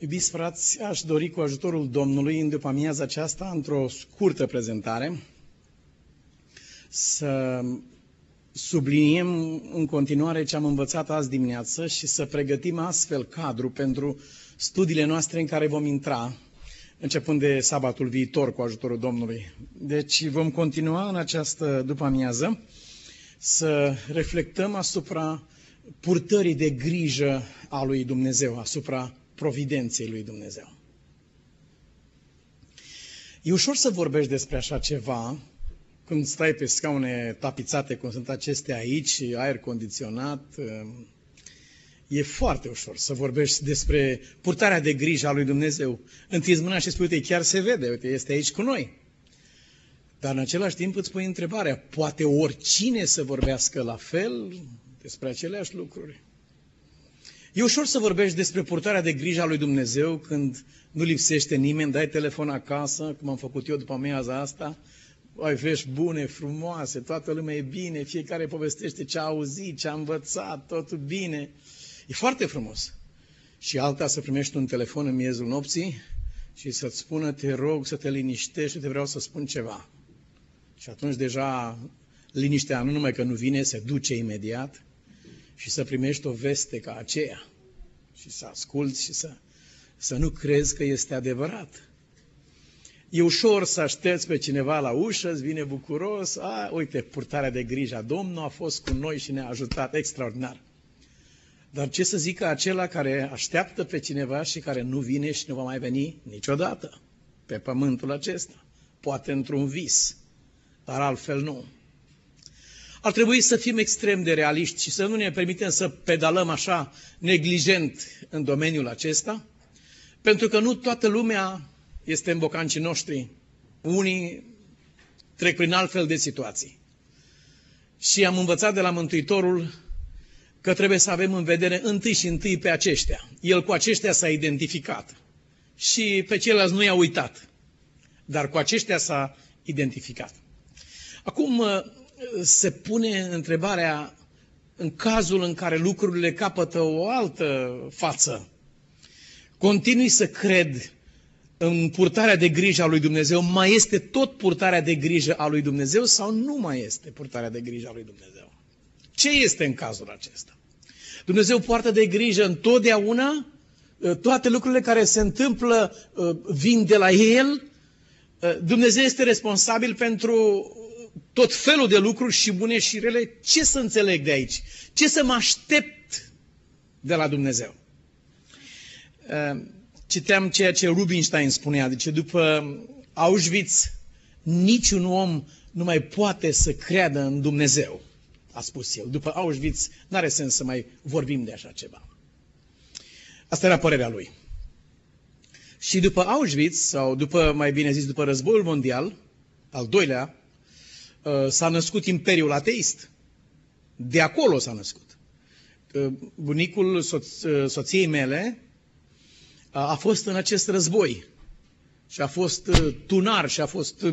Iubiți frați, aș dori cu ajutorul Domnului în după amiaza aceasta, într-o scurtă prezentare, să subliniem în continuare ce am învățat azi dimineață și să pregătim astfel cadru pentru studiile noastre în care vom intra, începând de sabatul viitor cu ajutorul Domnului. Deci vom continua în această după amiază să reflectăm asupra purtării de grijă a lui Dumnezeu, asupra providenței lui Dumnezeu. E ușor să vorbești despre așa ceva când stai pe scaune tapițate cum sunt acestea aici, aer condiționat. E foarte ușor să vorbești despre purtarea de grijă a lui Dumnezeu. Întinzi mâna și spui, uite, chiar se vede, uite, este aici cu noi. Dar în același timp îți pui întrebarea, poate oricine să vorbească la fel despre aceleași lucruri? E ușor să vorbești despre purtarea de grijă a lui Dumnezeu când nu lipsește nimeni, dai telefon acasă, cum am făcut eu după amiaza asta, ai vești bune, frumoase, toată lumea e bine, fiecare povestește ce a auzit, ce a învățat, totul bine. E foarte frumos. Și alta să primești un telefon în miezul nopții și să-ți spună, te rog să te liniștești, te vreau să spun ceva. Și atunci deja liniștea nu numai că nu vine, se duce imediat, și să primești o veste ca aceea și să asculți și să, să nu crezi că este adevărat. E ușor să aștepți pe cineva la ușă, îți vine bucuros, a, uite, purtarea de grijă a Domnului a fost cu noi și ne-a ajutat extraordinar. Dar ce să zică acela care așteaptă pe cineva și care nu vine și nu va mai veni niciodată pe pământul acesta? Poate într-un vis, dar altfel nu. Ar trebui să fim extrem de realiști și să nu ne permitem să pedalăm așa neglijent în domeniul acesta, pentru că nu toată lumea este în bocancii noștri. Unii trec prin altfel de situații. Și am învățat de la Mântuitorul că trebuie să avem în vedere întâi și întâi pe aceștia. El cu aceștia s-a identificat și pe ceilalți nu i-a uitat, dar cu aceștia s-a identificat. Acum, se pune întrebarea în cazul în care lucrurile capătă o altă față. Continui să cred în purtarea de grijă a lui Dumnezeu, mai este tot purtarea de grijă a lui Dumnezeu sau nu mai este purtarea de grijă a lui Dumnezeu? Ce este în cazul acesta? Dumnezeu poartă de grijă întotdeauna, toate lucrurile care se întâmplă vin de la El, Dumnezeu este responsabil pentru tot felul de lucruri și bune și rele, ce să înțeleg de aici? Ce să mă aștept de la Dumnezeu? Ehm, citeam ceea ce Rubinstein spunea, deci după Auschwitz, niciun om nu mai poate să creadă în Dumnezeu, a spus el. După Auschwitz, nu are sens să mai vorbim de așa ceva. Asta era părerea lui. Și după Auschwitz, sau după, mai bine zis, după războiul mondial, al doilea, Uh, s-a născut Imperiul Ateist. De acolo s-a născut. Uh, bunicul soț, uh, soției mele a fost în acest război și a fost tunar și a fost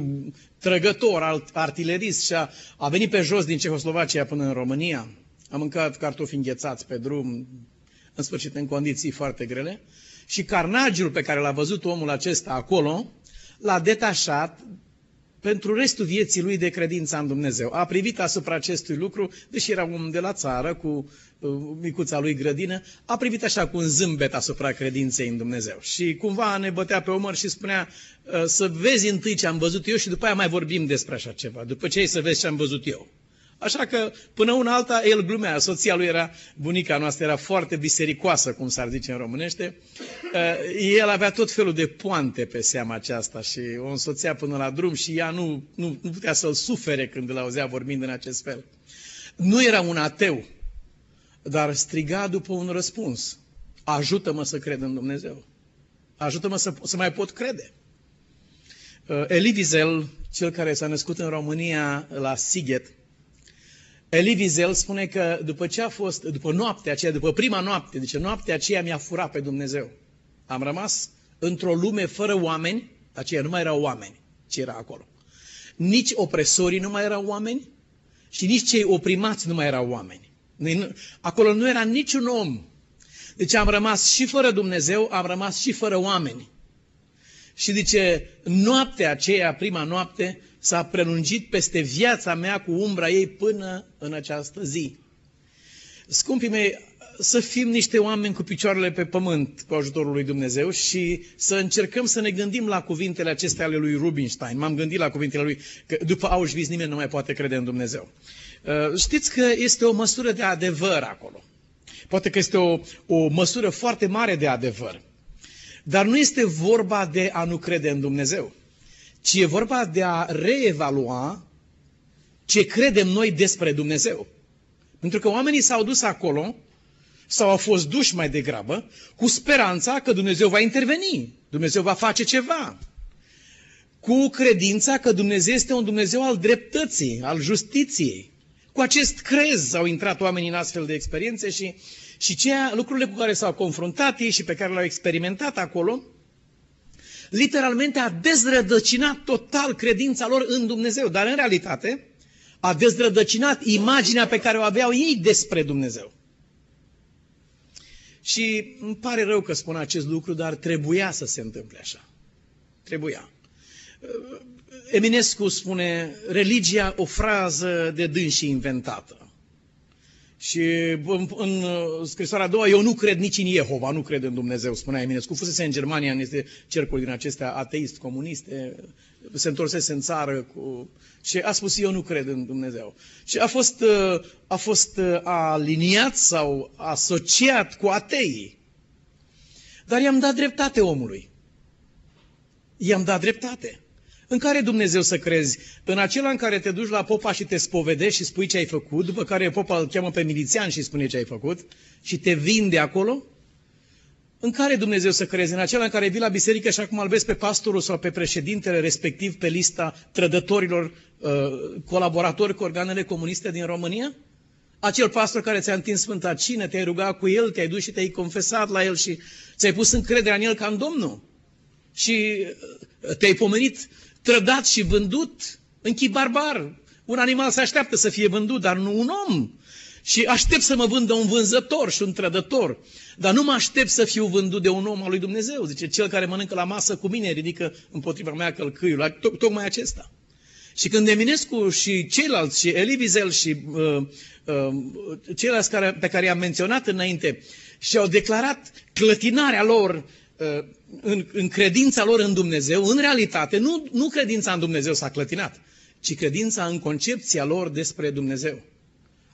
trăgător, artilerist și a, a venit pe jos din Cehoslovacia până în România. A mâncat cartofi înghețați pe drum, în sfârșit în condiții foarte grele. Și carnagiul pe care l-a văzut omul acesta acolo, l-a detașat pentru restul vieții lui de credință în Dumnezeu. A privit asupra acestui lucru, deși era un de la țară cu uh, micuța lui grădină, a privit așa cu un zâmbet asupra credinței în Dumnezeu. Și cumva ne bătea pe omăr și spunea uh, să vezi întâi ce am văzut eu și după aia mai vorbim despre așa ceva. După ce ai să vezi ce am văzut eu. Așa că, până una alta, el glumea. Soția lui era, bunica noastră, era foarte bisericoasă, cum s-ar zice în românește. Uh, el avea tot felul de poante pe seama aceasta și o însoțea până la drum și ea nu, nu, nu putea să-l sufere când îl auzea vorbind în acest fel. Nu era un ateu, dar striga după un răspuns. Ajută-mă să cred în Dumnezeu. Ajută-mă să, să mai pot crede. Uh, Elie Wiesel, cel care s-a născut în România la Sighet, Elie Wiesel spune că după ce a fost, după noaptea aceea, după prima noapte, deci noaptea aceea mi-a furat pe Dumnezeu. Am rămas într-o lume fără oameni, aceea nu mai erau oameni, ce era acolo. Nici opresorii nu mai erau oameni și nici cei oprimați nu mai erau oameni. Acolo nu era niciun om. Deci am rămas și fără Dumnezeu, am rămas și fără oameni. Și zice, noaptea aceea, prima noapte, s-a prelungit peste viața mea cu umbra ei până în această zi. Scumpii mei, să fim niște oameni cu picioarele pe pământ cu ajutorul lui Dumnezeu și să încercăm să ne gândim la cuvintele acestea ale lui Rubinstein. M-am gândit la cuvintele lui că după Auschwitz nimeni nu mai poate crede în Dumnezeu. Uh, știți că este o măsură de adevăr acolo. Poate că este o, o măsură foarte mare de adevăr. Dar nu este vorba de a nu crede în Dumnezeu, ci e vorba de a reevalua ce credem noi despre Dumnezeu. Pentru că oamenii s-au dus acolo sau au fost duși mai degrabă cu speranța că Dumnezeu va interveni, Dumnezeu va face ceva. Cu credința că Dumnezeu este un Dumnezeu al dreptății, al justiției. Cu acest crez au intrat oamenii în astfel de experiențe și, și ceea, lucrurile cu care s-au confruntat ei și pe care le-au experimentat acolo, literalmente a dezrădăcinat total credința lor în Dumnezeu. Dar în realitate a dezrădăcinat imaginea pe care o aveau ei despre Dumnezeu. Și îmi pare rău că spun acest lucru, dar trebuia să se întâmple așa. Trebuia. Eminescu spune, religia o frază de dânsi inventată. Și în, în scrisoarea a doua, eu nu cred nici în Jehova, nu cred în Dumnezeu, spunea Eminescu. Fusese în Germania, în este cercul din acestea ateist, comuniste, se întorsese în țară cu... și a spus, eu nu cred în Dumnezeu. Și a fost, a fost aliniat sau asociat cu ateii. Dar i-am dat dreptate omului. I-am dat dreptate. În care Dumnezeu să crezi? În acela în care te duci la popa și te spovedești și spui ce ai făcut, după care popa îl cheamă pe milițian și spune ce ai făcut și te vinde acolo? În care Dumnezeu să crezi? În acela în care vii la biserică și acum îl vezi pe pastorul sau pe președintele respectiv pe lista trădătorilor uh, colaboratori cu organele comuniste din România? Acel pastor care ți-a întins Sfânta Cină, te-ai rugat cu el, te-ai dus și te-ai confesat la el și ți-ai pus încrederea în el ca în Domnul. Și uh, te-ai pomenit trădat și vândut în chip barbar. Un animal se așteaptă să fie vândut, dar nu un om. Și aștept să mă vândă un vânzător și un trădător. Dar nu mă aștept să fiu vândut de un om al lui Dumnezeu. Zice, cel care mănâncă la masă cu mine ridică împotriva mea călcâiul. Tocmai acesta. Și când Eminescu și ceilalți, și Elie Wiesel și uh, uh, ceilalți care, pe care i-am menționat înainte, și-au declarat clătinarea lor uh, în, în credința lor în Dumnezeu, în realitate, nu, nu credința în Dumnezeu s-a clătinat, ci credința în concepția lor despre Dumnezeu.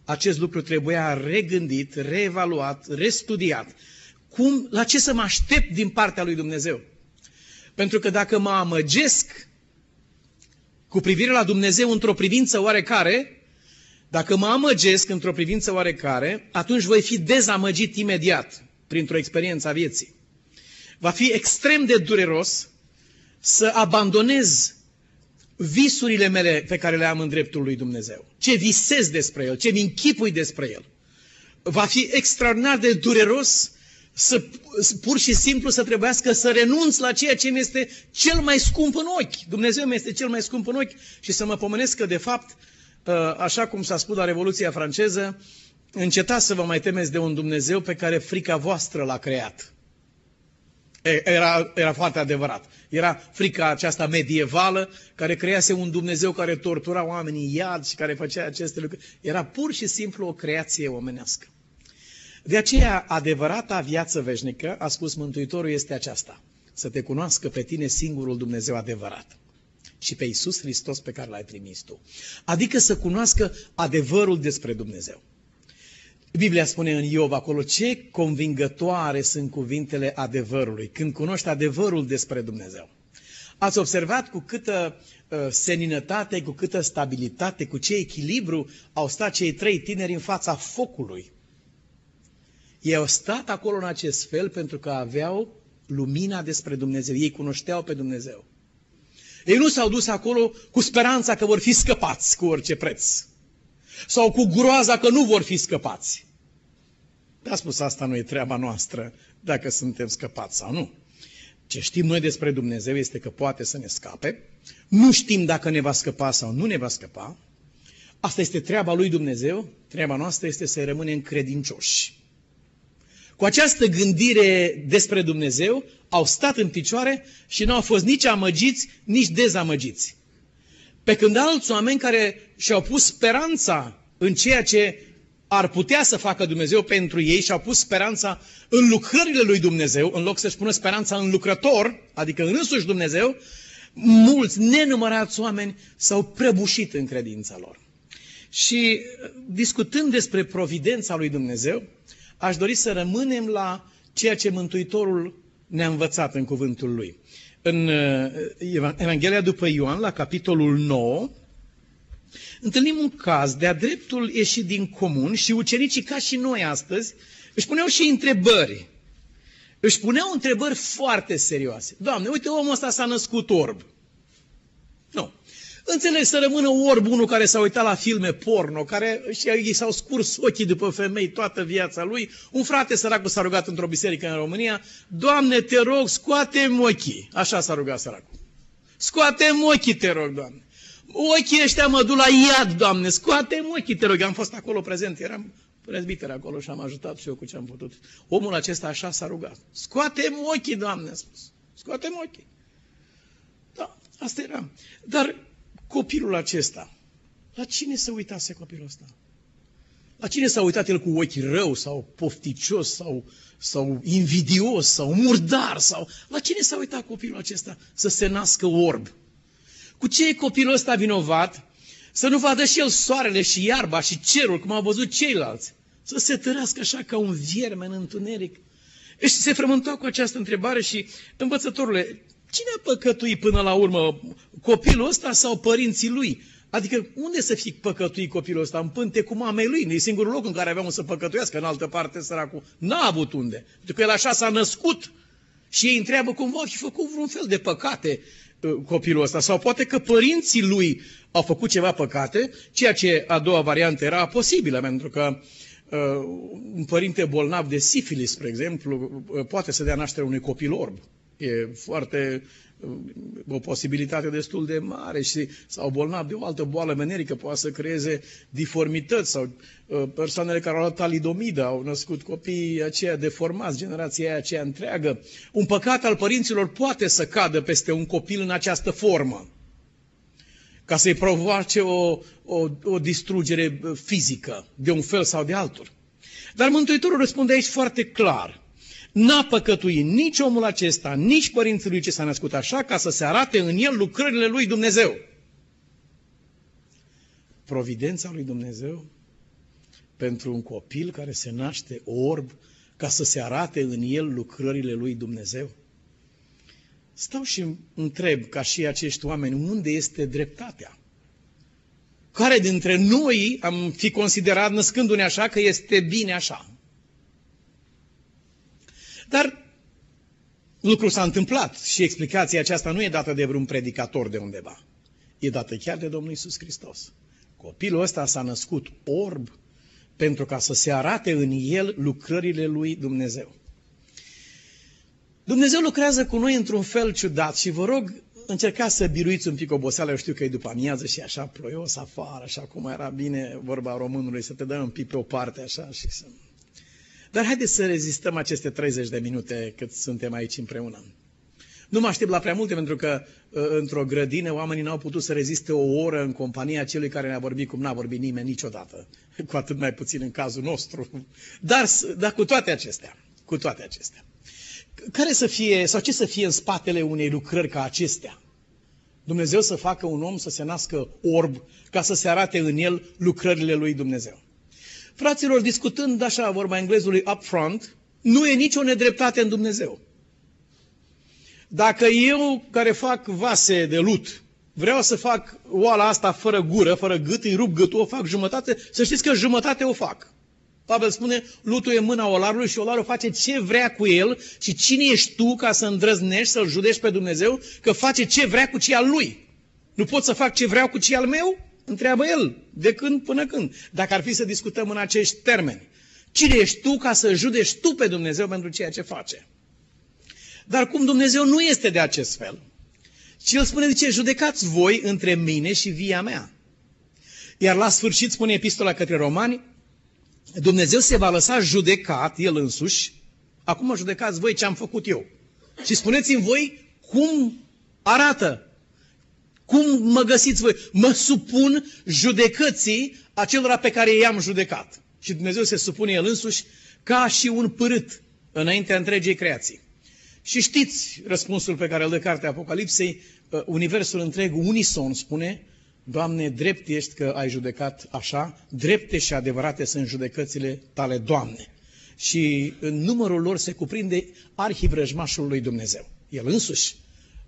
Acest lucru trebuia regândit, reevaluat, restudiat. Cum, la ce să mă aștept din partea lui Dumnezeu? Pentru că dacă mă amăgesc cu privire la Dumnezeu într-o privință oarecare, dacă mă amăgesc într-o privință oarecare, atunci voi fi dezamăgit imediat printr-o experiență a vieții va fi extrem de dureros să abandonez visurile mele pe care le am în dreptul lui Dumnezeu. Ce visez despre El, ce mi închipui despre El. Va fi extraordinar de dureros să pur și simplu să trebuiască să renunț la ceea ce mi este cel mai scump în ochi. Dumnezeu mi este cel mai scump în ochi și să mă pomenesc că de fapt, ă, așa cum s-a spus la Revoluția franceză, încetați să vă mai temeți de un Dumnezeu pe care frica voastră l-a creat. Era, era foarte adevărat. Era frica aceasta medievală care crease un Dumnezeu care tortura oamenii iad și care făcea aceste lucruri. Era pur și simplu o creație omenească. De aceea, adevărata viață veșnică, a spus Mântuitorul, este aceasta. Să te cunoască pe tine singurul Dumnezeu adevărat și pe Iisus Hristos pe care l-ai trimis tu. Adică să cunoască adevărul despre Dumnezeu. Biblia spune în Iov acolo ce convingătoare sunt cuvintele adevărului, când cunoști adevărul despre Dumnezeu. Ați observat cu câtă uh, seninătate, cu câtă stabilitate, cu ce echilibru au stat cei trei tineri în fața focului. Ei au stat acolo în acest fel pentru că aveau lumina despre Dumnezeu. Ei cunoșteau pe Dumnezeu. Ei nu s-au dus acolo cu speranța că vor fi scăpați cu orice preț sau cu groaza că nu vor fi scăpați. Da, spus, asta nu e treaba noastră, dacă suntem scăpați sau nu. Ce știm noi despre Dumnezeu este că poate să ne scape, nu știm dacă ne va scăpa sau nu ne va scăpa, asta este treaba lui Dumnezeu, treaba noastră este să rămânem credincioși. cu această gândire despre Dumnezeu, au stat în picioare și nu au fost nici amăgiți, nici dezamăgiți. Pe când alți oameni care și-au pus speranța în ceea ce ar putea să facă Dumnezeu pentru ei și au pus speranța în lucrările lui Dumnezeu, în loc să-și pună speranța în lucrător, adică în însuși Dumnezeu, mulți, nenumărați oameni s-au prăbușit în credința lor. Și discutând despre providența lui Dumnezeu, aș dori să rămânem la ceea ce Mântuitorul ne-a învățat în cuvântul lui. În uh, Evanghelia după Ioan, la capitolul 9, întâlnim un caz de-a dreptul ieșit din comun și ucenicii, ca și noi astăzi, își puneau și întrebări. Își puneau întrebări foarte serioase. Doamne, uite, omul ăsta s-a născut orb. Nu. Înțeleg să rămână orb unul care s-a uitat la filme porno, care și i s-au scurs ochii după femei toată viața lui. Un frate săracul s-a rugat într-o biserică în România, Doamne, te rog, scoate-mi ochii. Așa s-a rugat săracul. Scoate-mi ochii, te rog, Doamne. Ochii ăștia mă duc la iad, Doamne, scoate-mi ochii, te rog. Am fost acolo prezent, eram prezbiter acolo și am ajutat și eu cu ce am putut. Omul acesta așa s-a rugat. Scoate-mi ochii, Doamne, a spus. Scoate-mi ochii. Da, asta era. Dar copilul acesta, la cine se uitase copilul ăsta? La cine s-a uitat el cu ochi rău sau pofticios sau, sau invidios sau murdar? sau La cine s-a uitat copilul acesta să se nască orb? Cu ce e copilul ăsta vinovat? Să nu vadă și el soarele și iarba și cerul, cum au văzut ceilalți. Să se tărească așa ca un vierme în întuneric. Și se frământau cu această întrebare și, învățătorule, cine a păcătuit până la urmă? Copilul ăsta sau părinții lui? Adică unde să fie păcătuit copilul ăsta? În pânte cu mamei lui. Nu e singurul loc în care aveam să păcătuiască, în altă parte săracul. N-a avut unde. Pentru că el așa s-a născut. Și ei întreabă cum va fi făcut vreun fel de păcate uh, copilul ăsta. Sau poate că părinții lui au făcut ceva păcate, ceea ce a doua variantă era posibilă, pentru că uh, un părinte bolnav de sifilis, spre exemplu, uh, poate să dea naștere unui copil orb. E foarte o posibilitate destul de mare și sau bolnav de o altă boală menerică poate să creeze diformități sau uh, persoanele care au luat talidomidă au născut copii aceia deformați, generația aceea întreagă. Un păcat al părinților poate să cadă peste un copil în această formă ca să-i provoace o, o, o distrugere fizică de un fel sau de altul. Dar Mântuitorul răspunde aici foarte clar. N-a păcătuit nici omul acesta, nici părinții lui ce s-a născut așa, ca să se arate în el lucrările lui Dumnezeu. Providența lui Dumnezeu pentru un copil care se naște orb, ca să se arate în el lucrările lui Dumnezeu. Stau și întreb, ca și acești oameni, unde este dreptatea? Care dintre noi am fi considerat, născându-ne așa, că este bine așa? Dar lucrul s-a întâmplat și explicația aceasta nu e dată de vreun predicator de undeva. E dată chiar de Domnul Isus Hristos. Copilul ăsta s-a născut orb pentru ca să se arate în el lucrările lui Dumnezeu. Dumnezeu lucrează cu noi într-un fel ciudat și vă rog, încercați să biruiți un pic oboseala, eu știu că e după amiază și așa ploios afară, așa cum era bine vorba românului, să te dai un pic pe o parte așa și să dar haideți să rezistăm aceste 30 de minute cât suntem aici împreună. Nu mă aștept la prea multe, pentru că uh, într-o grădină oamenii n-au putut să reziste o oră în compania celui care ne-a vorbit cum n-a vorbit nimeni niciodată, cu atât mai puțin în cazul nostru. Dar, dar cu toate acestea, cu toate acestea, care să fie, sau ce să fie în spatele unei lucrări ca acestea? Dumnezeu să facă un om să se nască orb ca să se arate în el lucrările lui Dumnezeu. Fraților, discutând așa vorba englezului upfront, nu e nicio nedreptate în Dumnezeu. Dacă eu, care fac vase de lut, vreau să fac oala asta fără gură, fără gât, îi rup gâtul, o fac jumătate, să știți că jumătate o fac. Pavel spune, lutul e în mâna olarului și olarul face ce vrea cu el și cine ești tu ca să îndrăznești, să-L judești pe Dumnezeu, că face ce vrea cu ce al lui. Nu pot să fac ce vreau cu ce al meu? Întreabă el, de când până când. Dacă ar fi să discutăm în acești termeni. Cine ești tu ca să judești tu pe Dumnezeu pentru ceea ce face? Dar cum Dumnezeu nu este de acest fel, ci El spune, zice, judecați voi între mine și via mea. Iar la sfârșit spune epistola către romani, Dumnezeu se va lăsa judecat El însuși Acum mă judecați voi ce am făcut eu. Și spuneți-mi voi cum arată. Cum mă găsiți voi? Mă supun judecății acelora pe care i-am judecat. Și Dumnezeu se supune El însuși ca și un pârât înaintea întregii creații. Și știți răspunsul pe care îl dă cartea Apocalipsei, uh, universul întreg unison spune, Doamne, drept ești că ai judecat așa, drepte și adevărate sunt judecățile tale, Doamne. Și în numărul lor se cuprinde arhivrăjmașul lui Dumnezeu. El însuși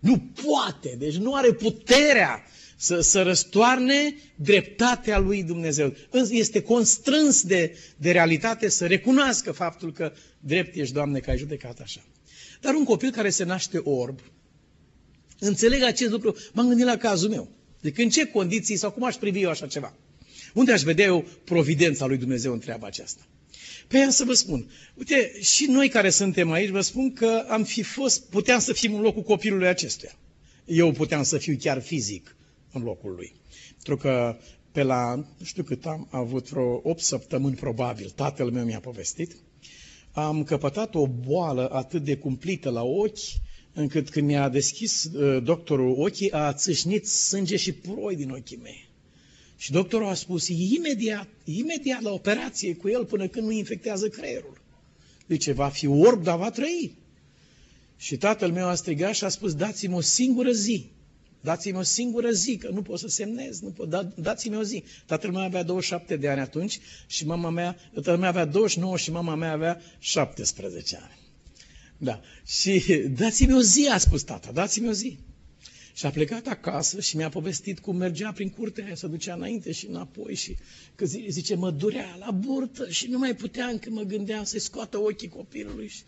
nu poate, deci nu are puterea să, să răstoarne dreptatea lui Dumnezeu. Este constrâns de, de realitate să recunoască faptul că drept ești, Doamne, că ai judecat așa. Dar un copil care se naște orb, înțeleg acest lucru, m-am gândit la cazul meu. Deci în ce condiții sau cum aș privi eu așa ceva? Unde aș vedea eu providența lui Dumnezeu în treaba aceasta? Pe ea să vă spun, uite, și noi care suntem aici, vă spun că am fi fost, puteam să fim în locul copilului acestuia. Eu puteam să fiu chiar fizic în locul lui. Pentru că pe la, nu știu cât am avut, vreo 8 săptămâni probabil, tatăl meu mi-a povestit, am căpătat o boală atât de cumplită la ochi, încât când mi-a deschis uh, doctorul ochii, a țâșnit sânge și puroi din ochii mei. Și doctorul a spus imediat, imediat la operație cu el până când nu infectează creierul. Zice, va fi orb, dar va trăi. Și tatăl meu a strigat și a spus, dați-mi o singură zi. Dați-mi o singură zi, că nu pot să semnez, nu pot, da, dați-mi o zi. Tatăl meu avea 27 de ani atunci și mama mea, tatăl meu avea 29 și mama mea avea 17 ani. Da. Și dați-mi o zi, a spus tata, dați-mi o zi. Și a plecat acasă și mi-a povestit cum mergea prin curtea aia, să ducea înainte și înapoi și că zice, mă durea la burtă și nu mai puteam că mă gândeam să-i scoată ochii copilului și,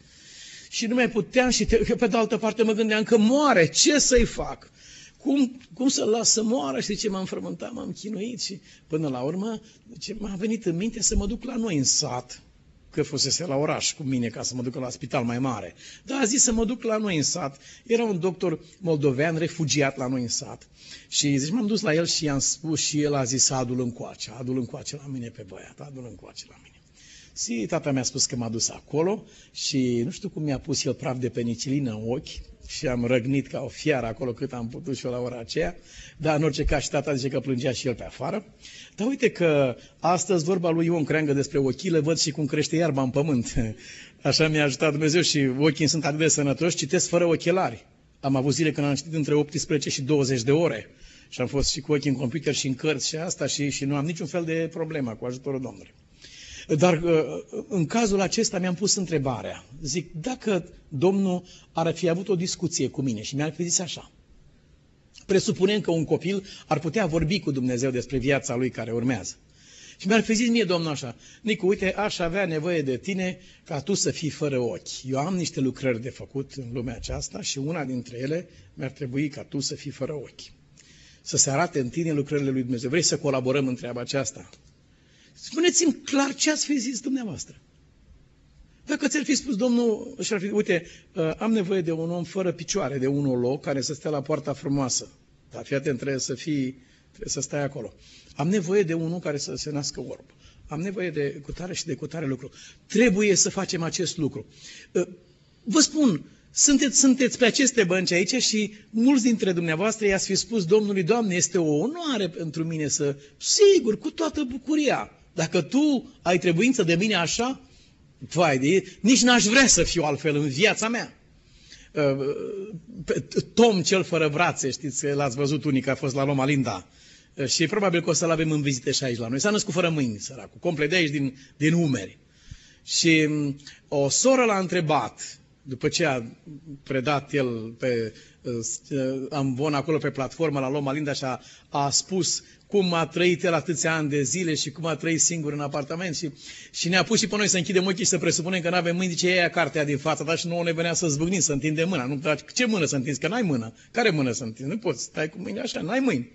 și nu mai puteam și te, pe de altă parte mă gândeam că moare, ce să-i fac? Cum, cum să-l las să moară? Și ce m-am frământat, m-am chinuit și până la urmă ce m-a venit în minte să mă duc la noi în sat, că fusese la oraș cu mine ca să mă duc la spital mai mare. Dar a zis să mă duc la noi în sat. Era un doctor moldovean refugiat la noi în sat. Și zici, m-am dus la el și i-am spus și el a zis adul încoace, adul încoace la mine pe băiat, adul încoace la mine. Și tata mi-a spus că m-a dus acolo și nu știu cum mi-a pus el praf de penicilină în ochi și am răgnit ca o fiară acolo cât am putut și eu la ora aceea, dar în orice caz și tata zice că plângea și el pe afară. Dar uite că astăzi vorba lui Ion Creangă despre ochile, văd și cum crește iarba în pământ. Așa mi-a ajutat Dumnezeu și ochii sunt atât de sănătoși, citesc fără ochelari. Am avut zile când am citit între 18 și 20 de ore și am fost și cu ochii în computer și în cărți și asta și, și nu am niciun fel de problemă cu ajutorul Domnului. Dar uh, în cazul acesta mi-am pus întrebarea. Zic, dacă Domnul ar fi avut o discuție cu mine și mi-ar fi zis așa, presupunem că un copil ar putea vorbi cu Dumnezeu despre viața lui care urmează. Și mi-ar fi zis mie Domnul așa, Nicu, uite, aș avea nevoie de tine ca tu să fii fără ochi. Eu am niște lucrări de făcut în lumea aceasta și una dintre ele mi-ar trebui ca tu să fii fără ochi. Să se arate în tine lucrările lui Dumnezeu. Vrei să colaborăm în treaba aceasta? Spuneți-mi clar ce ați fi zis dumneavoastră. Dacă ți-ar fi spus Domnul, și ar fi, uite, uh, am nevoie de un om fără picioare, de un loc care să stea la poarta frumoasă. Dar fii atent, trebuie să fii, trebuie să stai acolo. Am nevoie de unul care să se nască orb. Am nevoie de cutare și de cutare lucru. Trebuie să facem acest lucru. Uh, vă spun, sunteți, sunteți pe aceste bănci aici și mulți dintre dumneavoastră i-ați fi spus Domnului, Doamne, este o onoare pentru mine să, sigur, cu toată bucuria, dacă tu ai trebuință de mine așa, vai de nici n-aș vrea să fiu altfel în viața mea. Uh, Tom cel fără brațe, știți că l-ați văzut unii că a fost la Loma Linda. Uh, și probabil că o să-l avem în vizită și aici la noi. S-a născut fără mâini, săracul, complet de aici, din, din umeri. Și um, o soră l-a întrebat, după ce a predat el pe uh, amvon acolo pe platformă la Loma Linda și a, a spus cum a trăit el atâția ani de zile și cum a trăit singur în apartament și, și ne-a pus și pe noi să închidem ochii și să presupunem că nu avem mâini, zice, ia cartea din fața ta și nouă ne venea să zbâgnim, să întindem mâna. Nu, dar ce mână să întinzi? Că n-ai mână. Care mână să întinzi? Nu poți, stai cu mâini așa, n-ai mâini.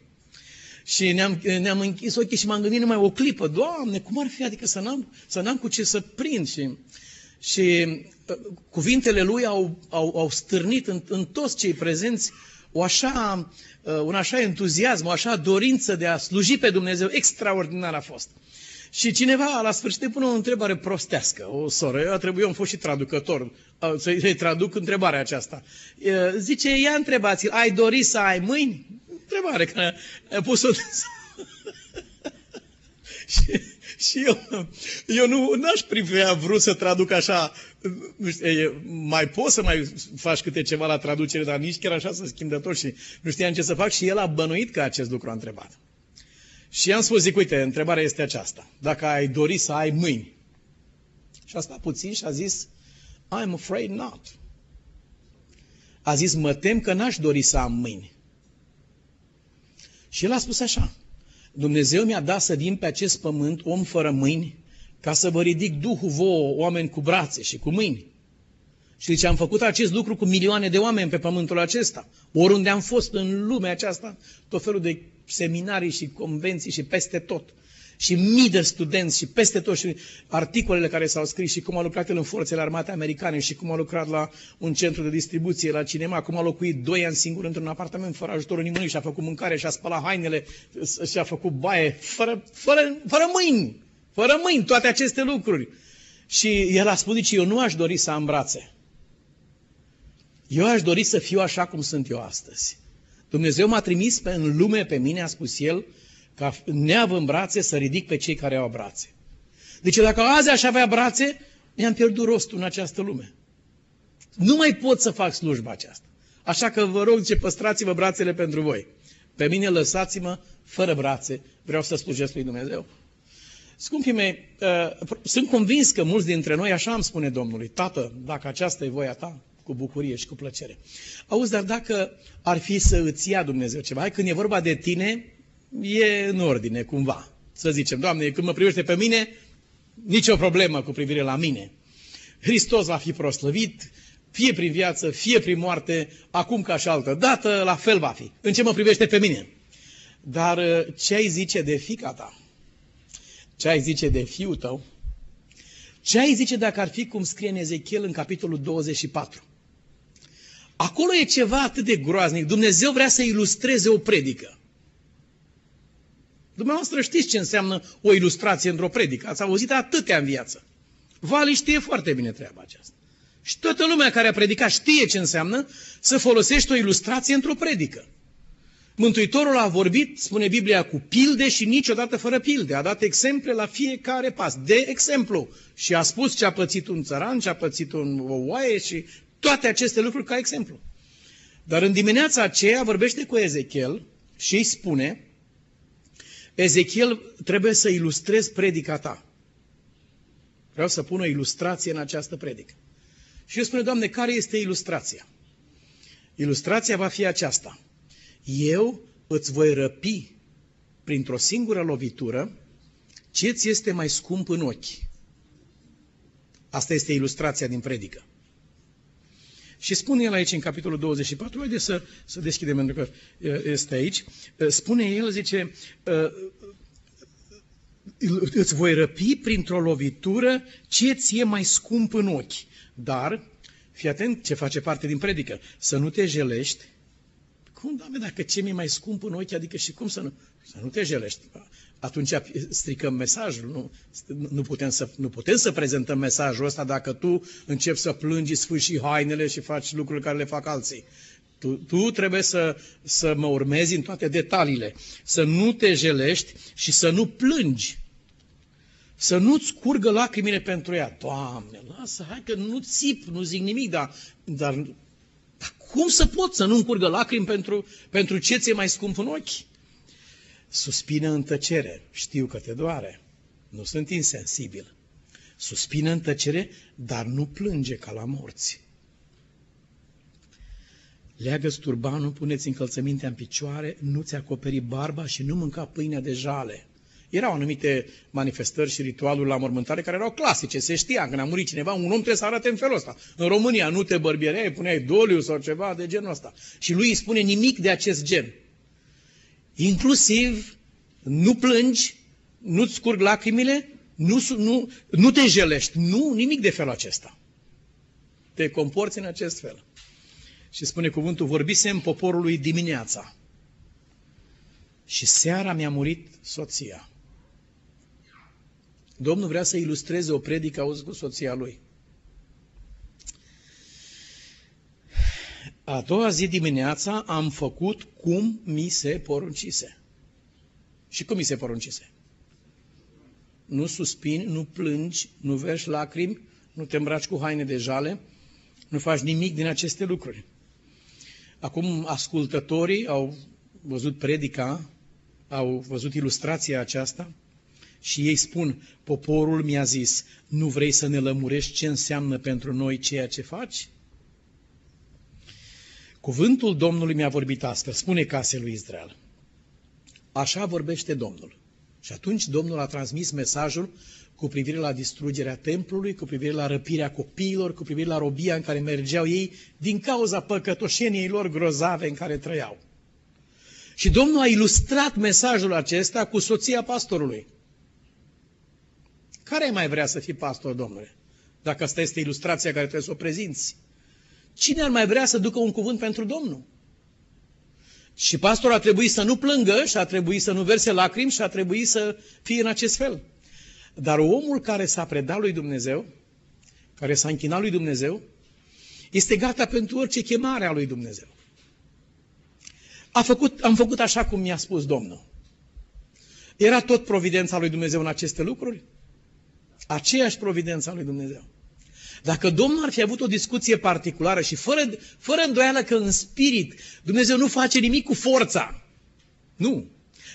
Și ne-am, ne-am închis ochii și m-am gândit numai o clipă, Doamne, cum ar fi, adică să n-am, să n-am cu ce să prind și... Și uh, cuvintele lui au, au, au stârnit în, în toți cei prezenți o așa, uh, un așa entuziasm, o așa dorință de a sluji pe Dumnezeu extraordinar a fost. Și cineva la sfârșit pune o întrebare prostească, o soră, eu trebuie, eu am fost și traducător, să-i traduc întrebarea aceasta. Zice, ia întrebați ai dori să ai mâini? Întrebare care a pus-o și, și eu, eu nu n-aș privea vrut să traduc așa, nu știu, mai poți să mai faci câte ceva la traducere, dar nici chiar așa să schimb de tot și nu știam ce să fac și el a bănuit că acest lucru a întrebat. Și am spus, zic, uite, întrebarea este aceasta. Dacă ai dori să ai mâini. Și a stat puțin și a zis, I'm afraid not. A zis, mă tem că n-aș dori să am mâini. Și el a spus așa, Dumnezeu mi-a dat să vin pe acest pământ om fără mâini, ca să vă ridic Duhul vouă, oameni cu brațe și cu mâini. Și zice, am făcut acest lucru cu milioane de oameni pe pământul acesta. Oriunde am fost în lumea aceasta, tot felul de seminarii și convenții și peste tot. Și mii de studenți și peste tot și articolele care s-au scris și cum a lucrat el în forțele armate americane și cum a lucrat la un centru de distribuție, la cinema, cum a locuit doi ani singur într-un apartament fără ajutorul nimănui și a făcut mâncare și a spălat hainele și a făcut baie fără, fără, fără mâini, fără mâini, toate aceste lucruri. Și el a spus, zice, eu nu aș dori să am brațe. Eu aș dori să fiu așa cum sunt eu astăzi. Dumnezeu m-a trimis pe, în lume pe mine, a spus el, ca neavând brațe să ridic pe cei care au brațe. Deci dacă azi aș avea brațe, mi-am pierdut rostul în această lume. Nu mai pot să fac slujba aceasta. Așa că vă rog, ce păstrați-vă brațele pentru voi. Pe mine lăsați-mă fără brațe, vreau să slujesc lui Dumnezeu. Scumpii mei, uh, sunt convins că mulți dintre noi așa îmi spune Domnului, Tată, dacă aceasta e voia ta, cu bucurie și cu plăcere. Auzi, dar dacă ar fi să îți ia Dumnezeu ceva, hai, când e vorba de tine, e în ordine, cumva. Să zicem, Doamne, când mă privește pe mine, nicio problemă cu privire la mine. Hristos va fi proslăvit, fie prin viață, fie prin moarte, acum ca și altă dată, la fel va fi. În ce mă privește pe mine. Dar uh, ce ai zice de fica ta? Ce ai zice de fiul tău? Ce ai zice dacă ar fi cum scrie în Ezechiel în capitolul 24? Acolo e ceva atât de groaznic. Dumnezeu vrea să ilustreze o predică. Dumneavoastră știți ce înseamnă o ilustrație într-o predică. Ați auzit atâtea în viață. Vali știe foarte bine treaba aceasta. Și toată lumea care a predicat știe ce înseamnă să folosești o ilustrație într-o predică. Mântuitorul a vorbit, spune Biblia, cu pilde și niciodată fără pilde. A dat exemple la fiecare pas. De exemplu. Și a spus ce a pățit un țăran, ce a pățit un oaie și toate aceste lucruri ca exemplu. Dar în dimineața aceea vorbește cu Ezechiel și îi spune, Ezechiel trebuie să ilustrezi predica ta. Vreau să pun o ilustrație în această predică. Și eu spune, Doamne, care este ilustrația? Ilustrația va fi aceasta. Eu îți voi răpi printr-o singură lovitură ce ți este mai scump în ochi. Asta este ilustrația din predică. Și spune el aici în capitolul 24, haideți să, să deschidem pentru că este aici, spune el, zice, îți voi răpi printr-o lovitură ce ți-e mai scump în ochi. Dar, fii atent ce face parte din predică, să nu te jelești. Cum, doamne, dacă ce mi-e mai scump în ochi, adică și cum să nu, să nu te jelești? Atunci stricăm mesajul. Nu, nu, putem să, nu putem să prezentăm mesajul ăsta dacă tu începi să plângi, sfârși hainele și faci lucruri care le fac alții. Tu, tu trebuie să, să mă urmezi în toate detaliile, să nu te jelești și să nu plângi. Să nu-ți curgă lacrimile pentru ea. Doamne, lasă, hai că nu țip, nu zic nimic, dar, dar, dar cum să pot să nu-mi curgă lacrimi pentru, pentru ce ți-e mai scump în ochi? Suspină în tăcere, știu că te doare, nu sunt insensibil. Suspină în tăcere, dar nu plânge ca la morți. Leagă-ți turbanul, puneți încălțămintea în picioare, nu-ți acoperi barba și nu mânca pâinea de jale. Erau anumite manifestări și ritualuri la mormântare care erau clasice. Se știa când a murit cineva, un om trebuie să arate în felul ăsta. În România nu te bărbiereai, puneai doliu sau ceva de genul ăsta. Și lui îi spune nimic de acest gen. Inclusiv nu plângi, nu-ți scurg lacrimile, nu, nu, nu te jelești, nu, nimic de felul acesta. Te comporți în acest fel. Și spune cuvântul, vorbisem poporului dimineața. Și seara mi-a murit soția. Domnul vrea să ilustreze o predică auzi cu soția lui. A doua zi dimineața am făcut cum mi se poruncise. Și cum mi se poruncise? Nu suspini, nu plângi, nu vergi lacrimi, nu te îmbraci cu haine de jale, nu faci nimic din aceste lucruri. Acum ascultătorii au văzut predica, au văzut ilustrația aceasta și ei spun, poporul mi-a zis, nu vrei să ne lămurești ce înseamnă pentru noi ceea ce faci? Cuvântul Domnului mi-a vorbit astăzi, spune casei lui Israel. Așa vorbește Domnul. Și atunci Domnul a transmis mesajul cu privire la distrugerea templului, cu privire la răpirea copiilor, cu privire la robia în care mergeau ei din cauza păcătoșeniei lor grozave în care trăiau. Și Domnul a ilustrat mesajul acesta cu soția pastorului. Care mai vrea să fii pastor, domnule? Dacă asta este ilustrația care trebuie să o prezinți. Cine ar mai vrea să ducă un cuvânt pentru Domnul? Și pastorul a trebuit să nu plângă și a trebuit să nu verse lacrimi și a trebuit să fie în acest fel. Dar omul care s-a predat lui Dumnezeu, care s-a închinat lui Dumnezeu, este gata pentru orice chemare a lui Dumnezeu. A făcut, am făcut așa cum mi-a spus Domnul. Era tot providența lui Dumnezeu în aceste lucruri? Aceeași providența lui Dumnezeu. Dacă Domnul ar fi avut o discuție particulară și fără, fără îndoială că în spirit Dumnezeu nu face nimic cu forța, nu,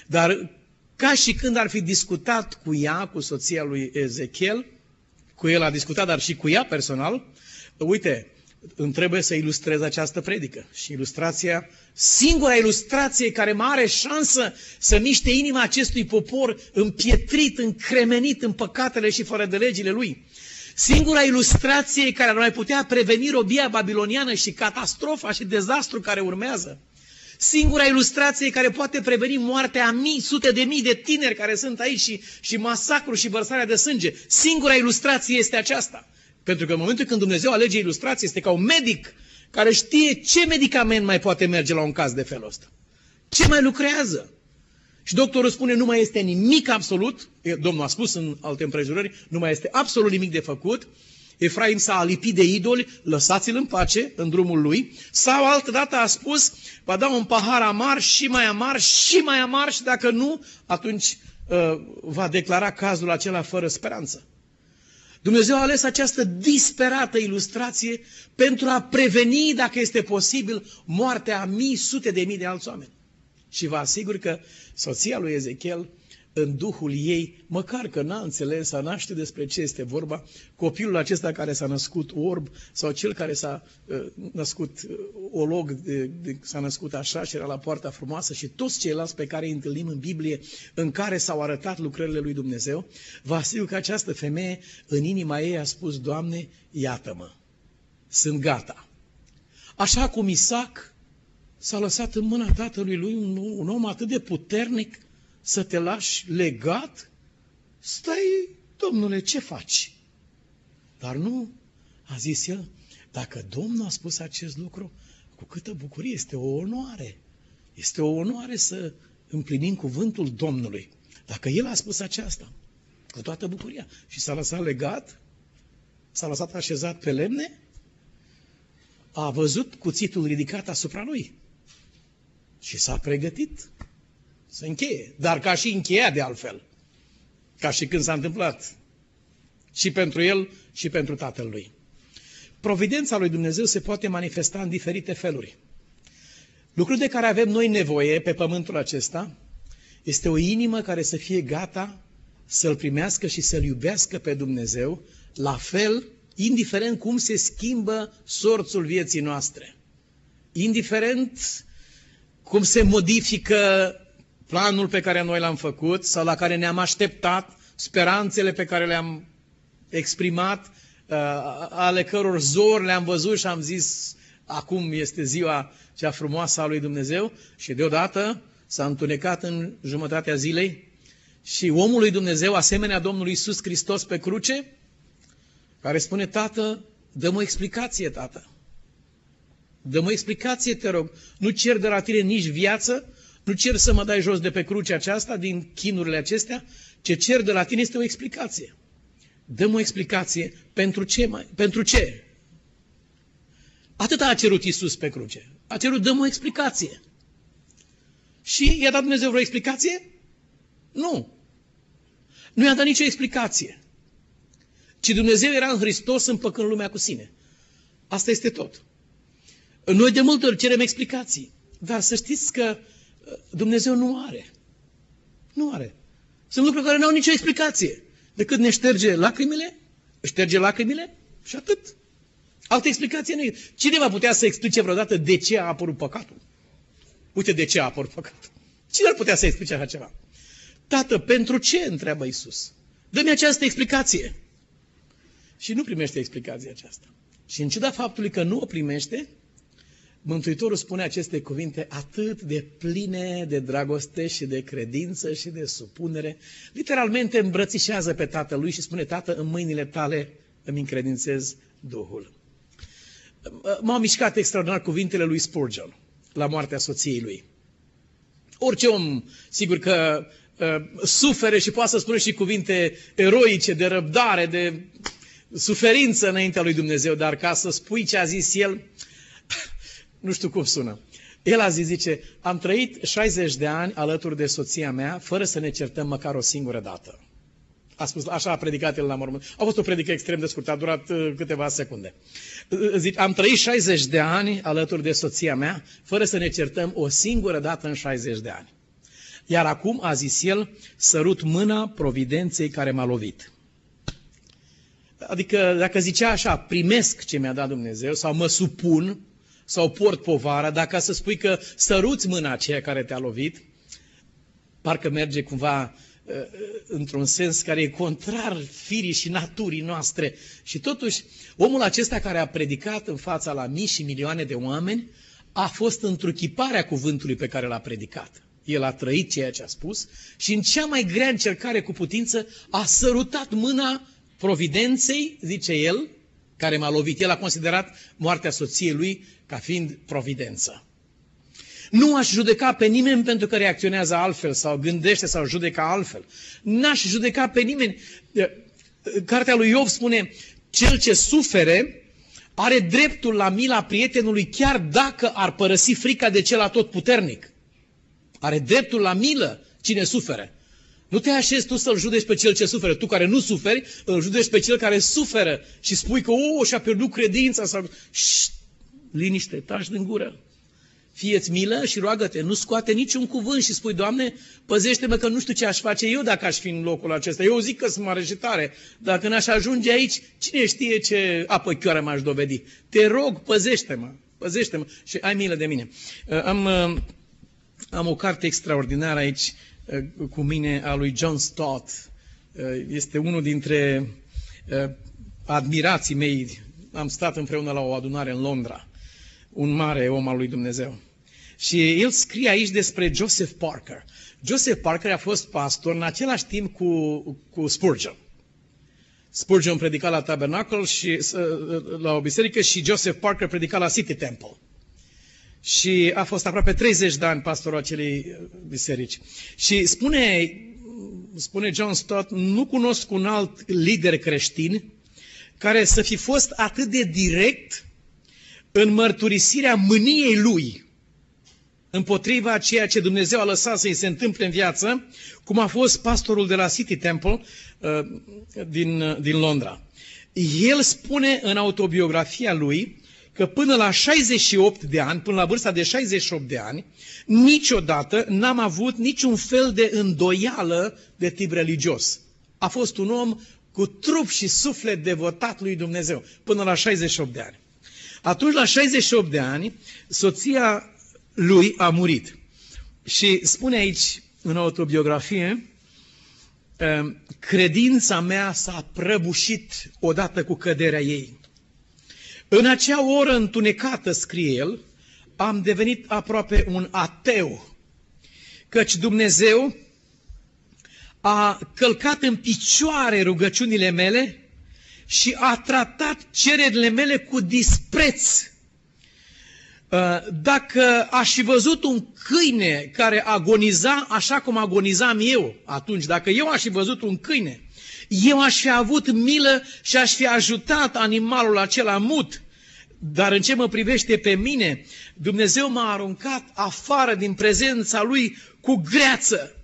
dar ca și când ar fi discutat cu ea, cu soția lui Ezechiel, cu el a discutat, dar și cu ea personal, uite, îmi trebuie să ilustrez această predică. Și ilustrația, singura ilustrație care mai are șansă să miște inima acestui popor împietrit, încremenit în păcatele și fără de legile lui. Singura ilustrație care ar mai putea preveni robia babiloniană și catastrofa și dezastru care urmează. Singura ilustrație care poate preveni moartea a mii, sute de mii de tineri care sunt aici și, și masacru și vărsarea de sânge. Singura ilustrație este aceasta. Pentru că în momentul când Dumnezeu alege ilustrație, este ca un medic care știe ce medicament mai poate merge la un caz de felul ăsta. Ce mai lucrează? Și doctorul spune, nu mai este nimic absolut, Domnul a spus în alte împrejurări, nu mai este absolut nimic de făcut, Efraim s-a alipit de idoli, lăsați-l în pace în drumul lui, sau altă dată a spus, va da un pahar amar și mai amar și mai amar și dacă nu, atunci uh, va declara cazul acela fără speranță. Dumnezeu a ales această disperată ilustrație pentru a preveni, dacă este posibil, moartea a mii, sute de mii de alți oameni. Și vă asigur că soția lui Ezechiel, în duhul ei, măcar că n-a înțeles, a naște despre ce este vorba, copilul acesta care s-a născut orb sau cel care s-a uh, născut uh, olog, de, de, s-a născut așa și era la poarta frumoasă și toți ceilalți pe care îi întâlnim în Biblie, în care s-au arătat lucrările lui Dumnezeu, vă asigur că această femeie în inima ei a spus, Doamne, iată-mă, sunt gata. Așa cum Isaac s-a lăsat în mâna tatălui lui un, un om atât de puternic să te lași legat? Stai, domnule, ce faci? Dar nu, a zis el, dacă Domnul a spus acest lucru, cu câtă bucurie, este o onoare. Este o onoare să împlinim cuvântul Domnului. Dacă El a spus aceasta, cu toată bucuria. Și s-a lăsat legat, s-a lăsat așezat pe lemne, a văzut cuțitul ridicat asupra lui și s-a pregătit să încheie. Dar ca și încheia de altfel. Ca și când s-a întâmplat. Și pentru el și pentru tatăl lui. Providența lui Dumnezeu se poate manifesta în diferite feluri. Lucrul de care avem noi nevoie pe pământul acesta este o inimă care să fie gata să-L primească și să-L iubească pe Dumnezeu, la fel, indiferent cum se schimbă sorțul vieții noastre. Indiferent cum se modifică planul pe care noi l-am făcut sau la care ne-am așteptat, speranțele pe care le-am exprimat, uh, ale căror zor le-am văzut și am zis, acum este ziua cea frumoasă a lui Dumnezeu și deodată s-a întunecat în jumătatea zilei și omul lui Dumnezeu, asemenea Domnului Isus Hristos pe cruce, care spune, Tată, dă-mi o explicație, Tată. Dă-mi o explicație, te rog. Nu cer de la tine nici viață, Nu cer să mă dai jos de pe crucea aceasta, din chinurile acestea, ce cer de la tine este o explicație. Dăm o explicație pentru ce? Mai? Pentru ce? Atât a cerut Isus pe cruce. A cerut, dăm o explicație. Și i-a dat Dumnezeu vreo explicație? Nu. Nu i-a dat nicio explicație. Ci Dumnezeu era în Hristos împăcând lumea cu sine. Asta este tot. Noi de multe ori cerem explicații. Dar să știți că uh, Dumnezeu nu are. Nu are. Sunt lucruri care nu au nicio explicație. Decât ne șterge lacrimile, șterge lacrimile și atât. Altă explicație nu e. Cine va putea să explice vreodată de ce a apărut păcatul? Uite de ce a apărut păcatul. Cine ar putea să explice așa ceva? Tată, pentru ce? întreabă Isus. Dă-mi această explicație. Și nu primește explicația aceasta. Și în ciuda faptului că nu o primește, Mântuitorul spune aceste cuvinte atât de pline de dragoste și de credință și de supunere. Literalmente îmbrățișează pe tatălui și spune, Tată, în mâinile tale îmi încredințez Duhul. M-au mișcat extraordinar cuvintele lui Spurgeon la moartea soției lui. Orice om, sigur că uh, sufere și poate să spună și cuvinte eroice, de răbdare, de suferință înaintea lui Dumnezeu, dar ca să spui ce a zis el, nu știu cum sună. El a zis, zice, am trăit 60 de ani alături de soția mea, fără să ne certăm măcar o singură dată. A spus, așa a predicat el la mormânt. A fost o predică extrem de scurtă, a durat uh, câteva secunde. Uh, zic, am trăit 60 de ani alături de soția mea, fără să ne certăm o singură dată în 60 de ani. Iar acum, a zis el, sărut mâna providenței care m-a lovit. Adică dacă zicea așa, primesc ce mi-a dat Dumnezeu sau mă supun sau port povara, dacă să spui că săruți mâna aceea care te-a lovit, parcă merge cumva uh, într-un sens care e contrar firii și naturii noastre. Și totuși, omul acesta care a predicat în fața la mii și milioane de oameni, a fost întruchiparea cuvântului pe care l-a predicat. El a trăit ceea ce a spus și în cea mai grea încercare cu putință a sărutat mâna providenței, zice el, care m-a lovit. El a considerat moartea soției lui ca fiind providență. Nu aș judeca pe nimeni pentru că reacționează altfel sau gândește sau judecă altfel. N-aș judeca pe nimeni. Cartea lui Iov spune, cel ce sufere are dreptul la mila prietenului chiar dacă ar părăsi frica de cel atotputernic. Are dreptul la milă cine suferă. Nu te așezi tu să-l judeci pe cel ce suferă. Tu care nu suferi, îl judeci pe cel care suferă și spui că, o, și-a pierdut credința sau... Șt, liniște, taci din gură. Fieți milă și roagă-te, nu scoate niciun cuvânt și spui, Doamne, păzește-mă că nu știu ce aș face eu dacă aș fi în locul acesta. Eu zic că sunt mare și tare. Dacă n-aș ajunge aici, cine știe ce apă chioară m-aș dovedi. Te rog, păzește-mă, păzește-mă și ai milă de mine. Uh, am, uh, am o carte extraordinară aici uh, cu mine a lui John Stott. Este unul dintre admirații mei. Am stat împreună la o adunare în Londra un mare om al lui Dumnezeu. Și el scrie aici despre Joseph Parker. Joseph Parker a fost pastor în același timp cu, cu Spurgeon. Spurgeon predica la Tabernacle și la o biserică și Joseph Parker predica la City Temple. Și a fost aproape 30 de ani pastorul acelei biserici. Și spune, spune John Stott, nu cunosc un alt lider creștin care să fi fost atât de direct în mărturisirea mâniei lui împotriva ceea ce Dumnezeu a lăsat să-i se întâmple în viață, cum a fost pastorul de la City Temple uh, din, uh, din Londra. El spune în autobiografia lui că până la 68 de ani, până la vârsta de 68 de ani, niciodată n-am avut niciun fel de îndoială de tip religios. A fost un om cu trup și suflet devotat lui Dumnezeu, până la 68 de ani. Atunci, la 68 de ani, soția lui a murit. Și spune aici, în autobiografie, ehm, credința mea s-a prăbușit odată cu căderea ei. În acea oră întunecată, scrie el, am devenit aproape un ateu, căci Dumnezeu a călcat în picioare rugăciunile mele și a tratat cererile mele cu dispreț. Uh, dacă aș fi văzut un câine care agoniza așa cum agonizam eu atunci, dacă eu aș fi văzut un câine, eu aș fi avut milă și aș fi ajutat animalul acela mut. Dar în ce mă privește pe mine, Dumnezeu m-a aruncat afară din prezența Lui cu greață.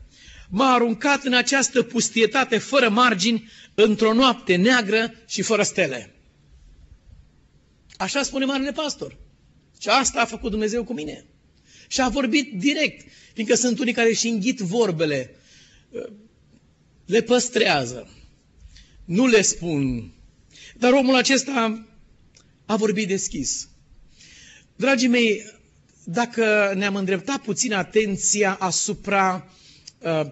M-a aruncat în această pustietate fără margini, într-o noapte neagră și fără stele. Așa spune Marele Pastor. Și asta a făcut Dumnezeu cu mine. Și a vorbit direct, fiindcă sunt unii care își înghit vorbele, le păstrează, nu le spun. Dar omul acesta a vorbit deschis. Dragii mei, dacă ne-am îndreptat puțin atenția asupra uh,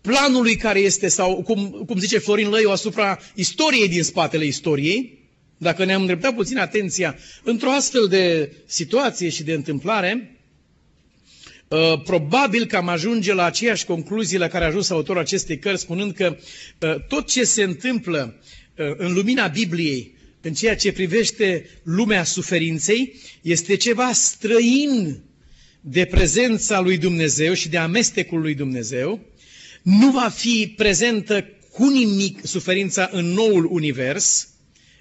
planului care este, sau cum, cum zice Florin Lăiu, asupra istoriei din spatele istoriei, dacă ne-am îndreptat puțin atenția într-o astfel de situație și de întâmplare, uh, probabil că am ajunge la aceeași concluzie la care a ajuns autorul acestei cărți, spunând că uh, tot ce se întâmplă uh, în lumina Bibliei, în ceea ce privește lumea suferinței, este ceva străin de prezența lui Dumnezeu și de amestecul lui Dumnezeu, nu va fi prezentă cu nimic suferința în noul univers,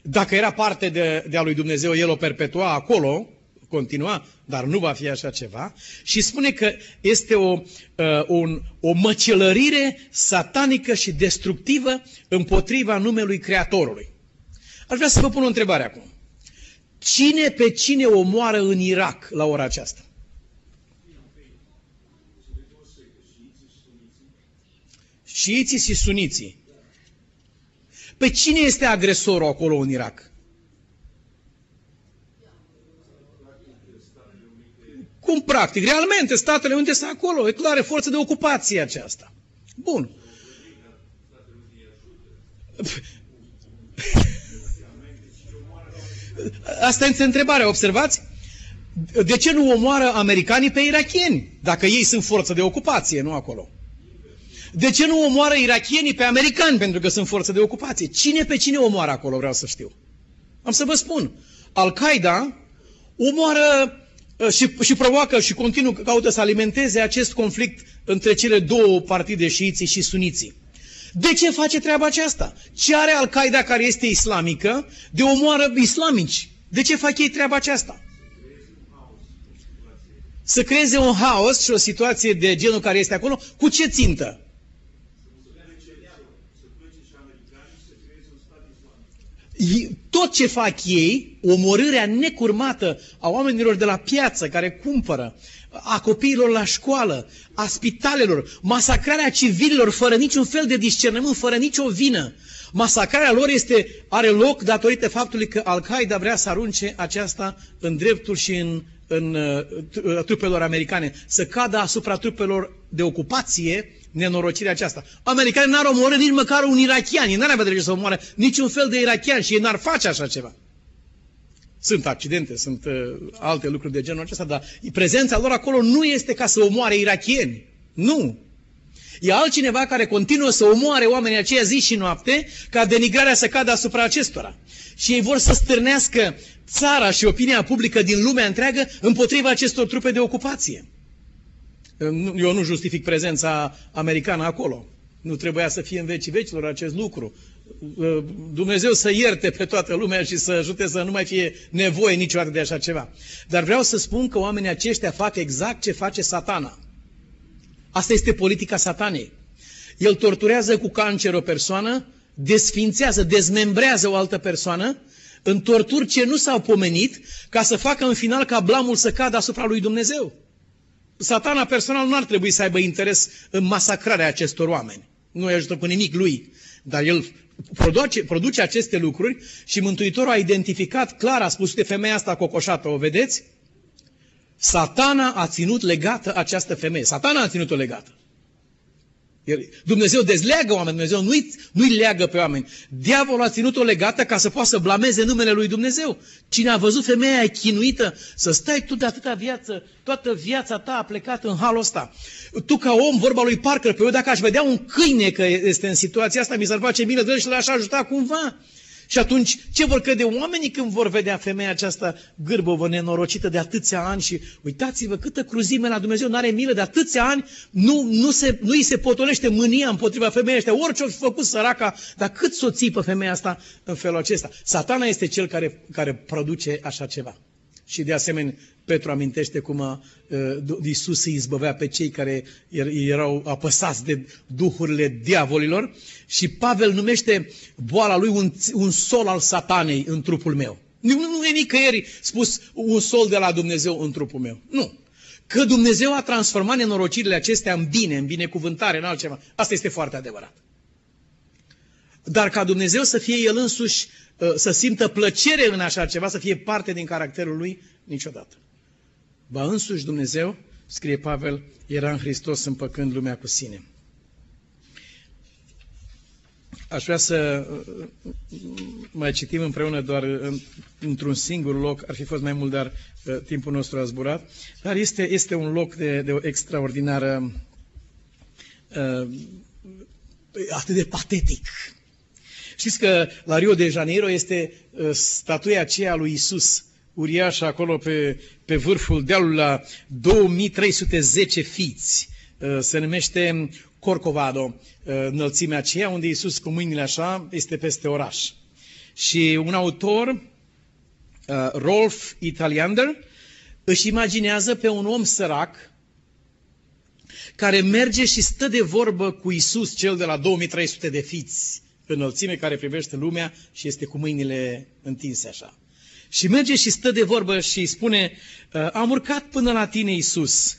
dacă era parte de, de a lui Dumnezeu, el o perpetua acolo, continua, dar nu va fi așa ceva. Și spune că este o, uh, un, o măcelărire satanică și destructivă împotriva numelui Creatorului. Aș vrea să vă pun o întrebare acum. Cine pe cine omoară în Irak la ora aceasta? Șiiții și suniții. Pe cine este agresorul acolo în Irak? Cum practic? Realmente, Statele Unite sunt acolo. E clar, e forță de ocupație aceasta. Bun. Asta este întrebarea, observați? De ce nu omoară americanii pe irachieni, dacă ei sunt forță de ocupație, nu acolo? De ce nu omoară irachienii pe americani pentru că sunt forță de ocupație? Cine pe cine omoară acolo, vreau să știu. Am să vă spun. Al-Qaeda omoară uh, și, și provoacă și continuă caută să alimenteze acest conflict între cele două partide, șiiții și suniții. De ce face treaba aceasta? Ce are Al-Qaeda care este islamică de omoară islamici? De ce fac ei treaba aceasta? Să creeze un haos și o situație de genul care este acolo, cu ce țintă? Tot ce fac ei, omorârea necurmată a oamenilor de la piață care cumpără, a copiilor la școală, a spitalelor, masacrarea civililor fără niciun fel de discernământ, fără nicio vină. Masacrarea lor este, are loc datorită faptului că Al-Qaeda vrea să arunce aceasta în dreptul și în, în uh, trupelor americane, să cadă asupra trupelor de ocupație nenorocirea aceasta. Americanii n-ar omorâ nici măcar un irachian, ei n-ar avea dreptul să omoare niciun fel de irachian și ei n-ar face așa ceva. Sunt accidente, sunt uh, alte lucruri de genul acesta, dar prezența lor acolo nu este ca să omoare irachieni. Nu. E altcineva care continuă să omoare oamenii aceia zi și noapte ca denigrarea să cadă asupra acestora. Și ei vor să stârnească țara și opinia publică din lumea întreagă împotriva acestor trupe de ocupație. Eu nu justific prezența americană acolo. Nu trebuia să fie în vecii vecilor acest lucru. Uh, Dumnezeu să ierte pe toată lumea și să ajute să nu mai fie nevoie niciodată de așa ceva. Dar vreau să spun că oamenii aceștia fac exact ce face satana. Asta este politica satanei. El torturează cu cancer o persoană, desfințează, dezmembrează o altă persoană, în torturi ce nu s-au pomenit, ca să facă în final ca blamul să cadă asupra lui Dumnezeu. Satana personal nu ar trebui să aibă interes în masacrarea acestor oameni. Nu îi ajută cu nimic lui, dar el produce, produce aceste lucruri și Mântuitorul a identificat clar, a spus de femeia asta cocoșată, o vedeți? Satana a ținut legată această femeie. Satana a ținut-o legată. Dumnezeu dezleagă oameni, Dumnezeu nu-i, nu-i leagă pe oameni. Diavolul a ținut-o legată ca să poată să blameze numele lui Dumnezeu. Cine a văzut femeia chinuită să stai tu de atâta viață, toată viața ta a plecat în halul ăsta. Tu ca om, vorba lui Parker, pe eu dacă aș vedea un câine că este în situația asta, mi s-ar face bine de și l-aș ajuta cumva. Și atunci, ce vor crede oamenii când vor vedea femeia aceasta gârbovă, nenorocită de atâția ani și uitați-vă câtă cruzime la Dumnezeu, nu are milă de atâția ani, nu, nu, se, nu îi se potolește mânia împotriva femeii ăștia, orice o fi făcut săraca, dar cât să o țipă femeia asta în felul acesta? Satana este cel care, care produce așa ceva. Și de asemenea, Petru amintește cum a, uh, Iisus îi izbăvea pe cei care er, erau apăsați de duhurile diavolilor și Pavel numește boala lui un, un sol al satanei în trupul meu. Nu, nu e nicăieri spus un sol de la Dumnezeu în trupul meu. Nu. Că Dumnezeu a transformat nenorocirile acestea în bine, în binecuvântare, în altceva. Asta este foarte adevărat. Dar ca Dumnezeu să fie El însuși, uh, să simtă plăcere în așa ceva, să fie parte din caracterul Lui, niciodată. Ba însuși Dumnezeu, scrie Pavel, era în Hristos împăcând lumea cu sine. Aș vrea să uh, mai citim împreună doar într-un singur loc, ar fi fost mai mult, dar uh, timpul nostru a zburat, dar este, este un loc de, de o extraordinară, uh, atât de patetic. Știți că la Rio de Janeiro este statuia aceea lui Isus, uriașă acolo pe, pe vârful dealului la 2310 fiți. Uh, se numește Corcovado, uh, înălțimea aceea unde Iisus cu mâinile așa este peste oraș. Și un autor, uh, Rolf Italiander, își imaginează pe un om sărac care merge și stă de vorbă cu Isus, cel de la 2300 de fiți, înălțime care privește lumea și este cu mâinile întinse așa. Și merge și stă de vorbă și îi spune, uh, am urcat până la tine, Iisus,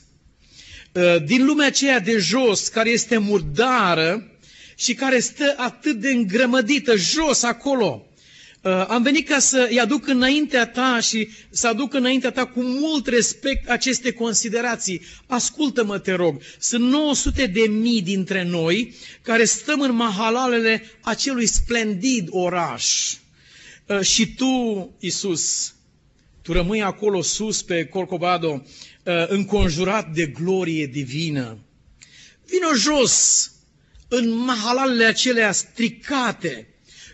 uh, din lumea aceea de jos, care este murdară și care stă atât de îngrămădită, jos acolo. Uh, am venit ca să-i aduc înaintea ta și să aduc înaintea ta cu mult respect aceste considerații. Ascultă-mă, te rog, sunt 900 de mii dintre noi care stăm în mahalalele acelui splendid oraș Ă, și tu, Isus, tu rămâi acolo sus pe Corcovado, ă, înconjurat de glorie divină. Vino jos în mahalalele acelea stricate.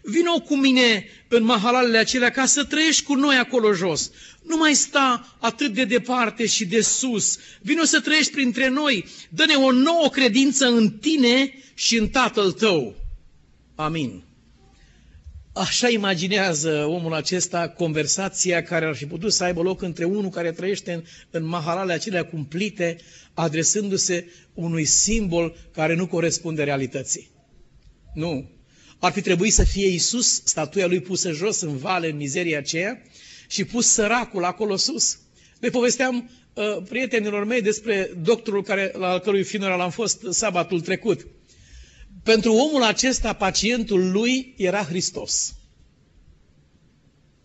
Vino cu mine în mahalalele acelea ca să trăiești cu noi acolo jos. Nu mai sta atât de departe și de sus. Vino să trăiești printre noi. Dă-ne o nouă credință în tine și în Tatăl tău. Amin. Așa imaginează omul acesta conversația care ar fi putut să aibă loc între unul care trăiește în, în mahalale acelea cumplite, adresându-se unui simbol care nu corespunde realității. Nu. Ar fi trebuit să fie Isus, statuia lui pusă jos în vale, în mizeria aceea, și pus săracul acolo sus. Le povesteam uh, prietenilor mei despre doctorul care, la al cărui funeral am fost sabatul trecut. Pentru omul acesta, pacientul lui era Hristos.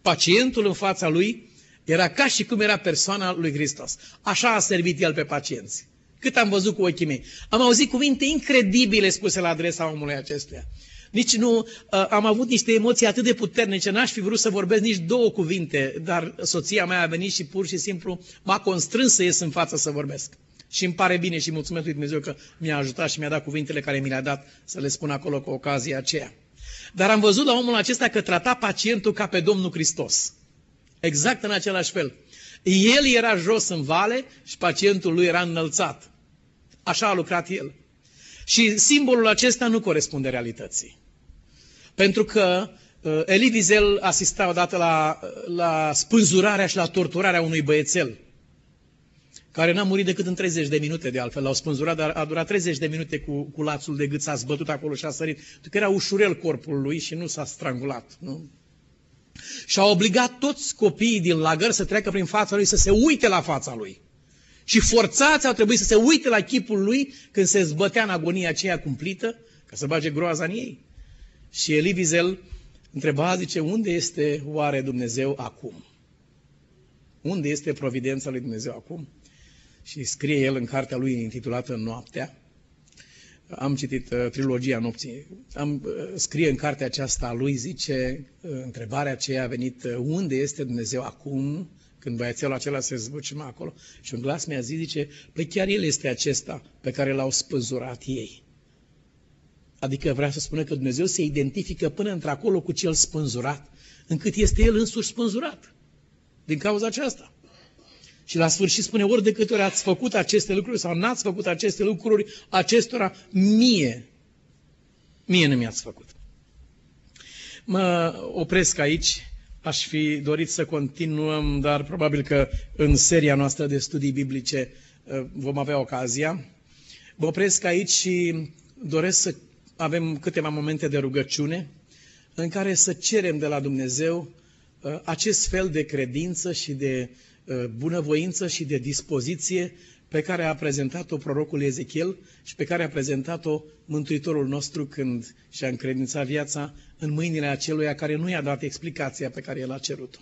Pacientul în fața lui era ca și cum era persoana lui Hristos. Așa a servit el pe pacienți. Cât am văzut cu ochii mei. Am auzit cuvinte incredibile spuse la adresa omului acestuia. Nici nu uh, am avut niște emoții atât de puternice, n-aș fi vrut să vorbesc nici două cuvinte, dar soția mea a venit și pur și simplu m-a constrâns să ies în față să vorbesc. Și îmi pare bine și mulțumesc lui Dumnezeu că mi-a ajutat și mi-a dat cuvintele care mi le-a dat să le spun acolo cu ocazia aceea. Dar am văzut la omul acesta că trata pacientul ca pe Domnul Hristos. Exact în același fel. El era jos în vale și pacientul lui era înălțat. Așa a lucrat el. Și simbolul acesta nu corespunde realității. Pentru că uh, Elie Wiesel asista odată la, la spânzurarea și la torturarea unui băiețel care n-a murit decât în 30 de minute, de altfel. L-au spânzurat, dar a durat 30 de minute cu, cu lațul de gât, s-a zbătut acolo și a sărit. Că era ușurel corpul lui și nu s-a strangulat. Nu? Și a obligat toți copiii din lagăr să treacă prin fața lui, să se uite la fața lui. Și forțați au trebuit să se uite la chipul lui când se zbătea în agonia aceea cumplită, ca să bage groaza în ei. Și Elie Wiesel întreba, zice, unde este oare Dumnezeu acum? Unde este providența lui Dumnezeu acum? și scrie el în cartea lui intitulată Noaptea. Am citit uh, trilogia nopții. Am, uh, scrie în cartea aceasta a lui, zice, uh, întrebarea aceea a venit, uh, unde este Dumnezeu acum, când băiețelul acela se zbucima acolo? Și un glas mi-a zis, zice, păi chiar el este acesta pe care l-au spăzurat ei. Adică vrea să spună că Dumnezeu se identifică până într-acolo cu cel spânzurat, încât este El însuși spânzurat. Din cauza aceasta. Și la sfârșit spune, ori de câte ori ați făcut aceste lucruri sau n-ați făcut aceste lucruri, acestora mie, mie nu mi-ați făcut. Mă opresc aici, aș fi dorit să continuăm, dar probabil că în seria noastră de studii biblice uh, vom avea ocazia. Mă opresc aici și doresc să avem câteva momente de rugăciune în care să cerem de la Dumnezeu uh, acest fel de credință și de uh, bunăvoință și de dispoziție pe care a prezentat-o prorocul Ezechiel și pe care a prezentat-o Mântuitorul nostru când și-a încredințat viața în mâinile aceluia care nu i-a dat explicația pe care el a cerut-o.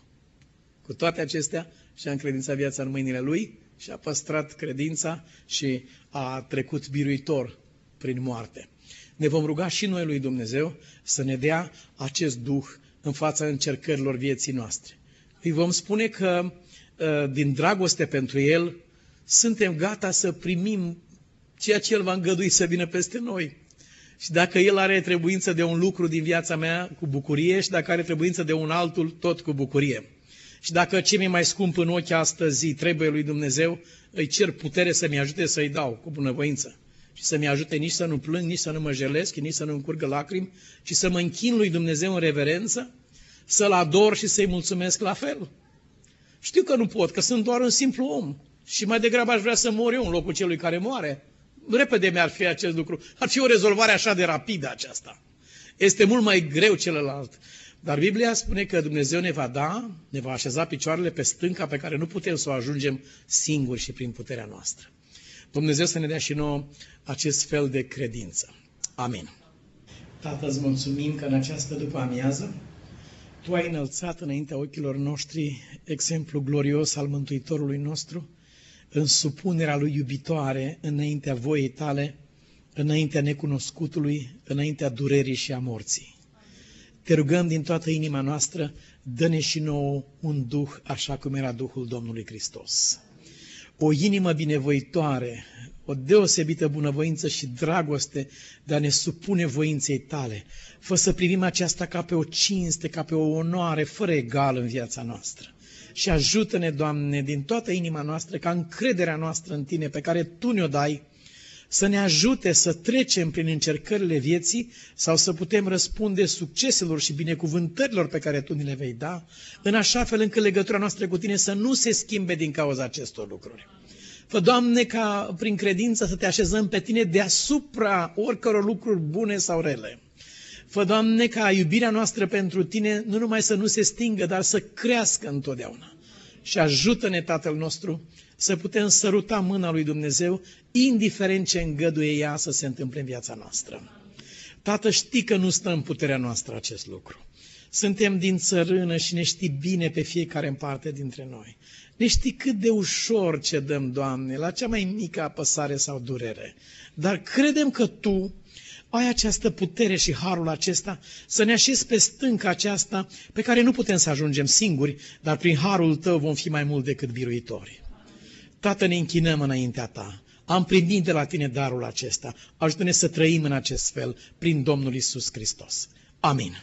Cu toate acestea, și-a încredințat viața în mâinile lui și a păstrat credința și a trecut biruitor prin moarte. Ne vom ruga și noi lui Dumnezeu să ne dea acest duh în fața încercărilor vieții noastre. Îi vom spune că ă, din dragoste pentru El suntem gata să primim ceea ce El va îngădui să vină peste noi. Și dacă El are trebuință de un lucru din viața mea, cu bucurie, și dacă are trebuință de un altul, tot cu bucurie. Și dacă ce mi mai scump în ochi astăzi trebuie lui Dumnezeu, îi cer putere să-mi ajute să-i dau cu bunăvoință. Și să-mi ajute nici să nu plâng, nici să nu mă jelesc, nici să nu încurgă lacrimi, ci să mă închin lui Dumnezeu în reverență, să-L ador și să-i mulțumesc la fel. Știu că nu pot, că sunt doar un simplu om. Și mai degrabă aș vrea să mor eu în locul celui care moare. Repede mi-ar fi acest lucru. Ar fi o rezolvare așa de rapidă aceasta. Este mult mai greu celălalt. Dar Biblia spune că Dumnezeu ne va da, ne va așeza picioarele pe stânca pe care nu putem să o ajungem singuri și prin puterea noastră. Dumnezeu să ne dea și nouă acest fel de credință. Amin. Tată, îți mulțumim că în această după amiază Tu ai înălțat înaintea ochilor noștri exemplu glorios al Mântuitorului nostru, în supunerea Lui iubitoare înaintea voiei Tale, înaintea necunoscutului, înaintea durerii și a morții. Te rugăm din toată inima noastră, dă-ne și nouă un duh așa cum era Duhul Domnului Hristos. O inimă binevoitoare, o deosebită bunăvoință și dragoste de a ne supune voinței tale. Fă să privim aceasta ca pe o cinste, ca pe o onoare fără egal în viața noastră. Și ajută-ne, Doamne, din toată inima noastră, ca încrederea noastră în Tine, pe care Tu ne-o dai, să ne ajute să trecem prin încercările vieții sau să putem răspunde succeselor și binecuvântărilor pe care Tu ni le vei da, în așa fel încât legătura noastră cu Tine să nu se schimbe din cauza acestor lucruri. Fă, Doamne, ca prin credință să te așezăm pe Tine deasupra oricăror lucruri bune sau rele. Fă, Doamne, ca iubirea noastră pentru Tine nu numai să nu se stingă, dar să crească întotdeauna. Și ajută-ne, Tatăl nostru, să putem săruta mâna lui Dumnezeu, indiferent ce îngăduie ea să se întâmple în viața noastră. Tată, știi că nu stă în puterea noastră acest lucru. Suntem din țărână și ne știi bine pe fiecare în parte dintre noi. Ne știi cât de ușor ce dăm, Doamne, la cea mai mică apăsare sau durere. Dar credem că Tu ai această putere și harul acesta să ne așezi pe stânca aceasta pe care nu putem să ajungem singuri, dar prin harul Tău vom fi mai mult decât biruitori. Tată, ne închinăm înaintea Ta. Am primit de la Tine darul acesta. Ajută-ne să trăim în acest fel prin Domnul Isus Hristos. Amin.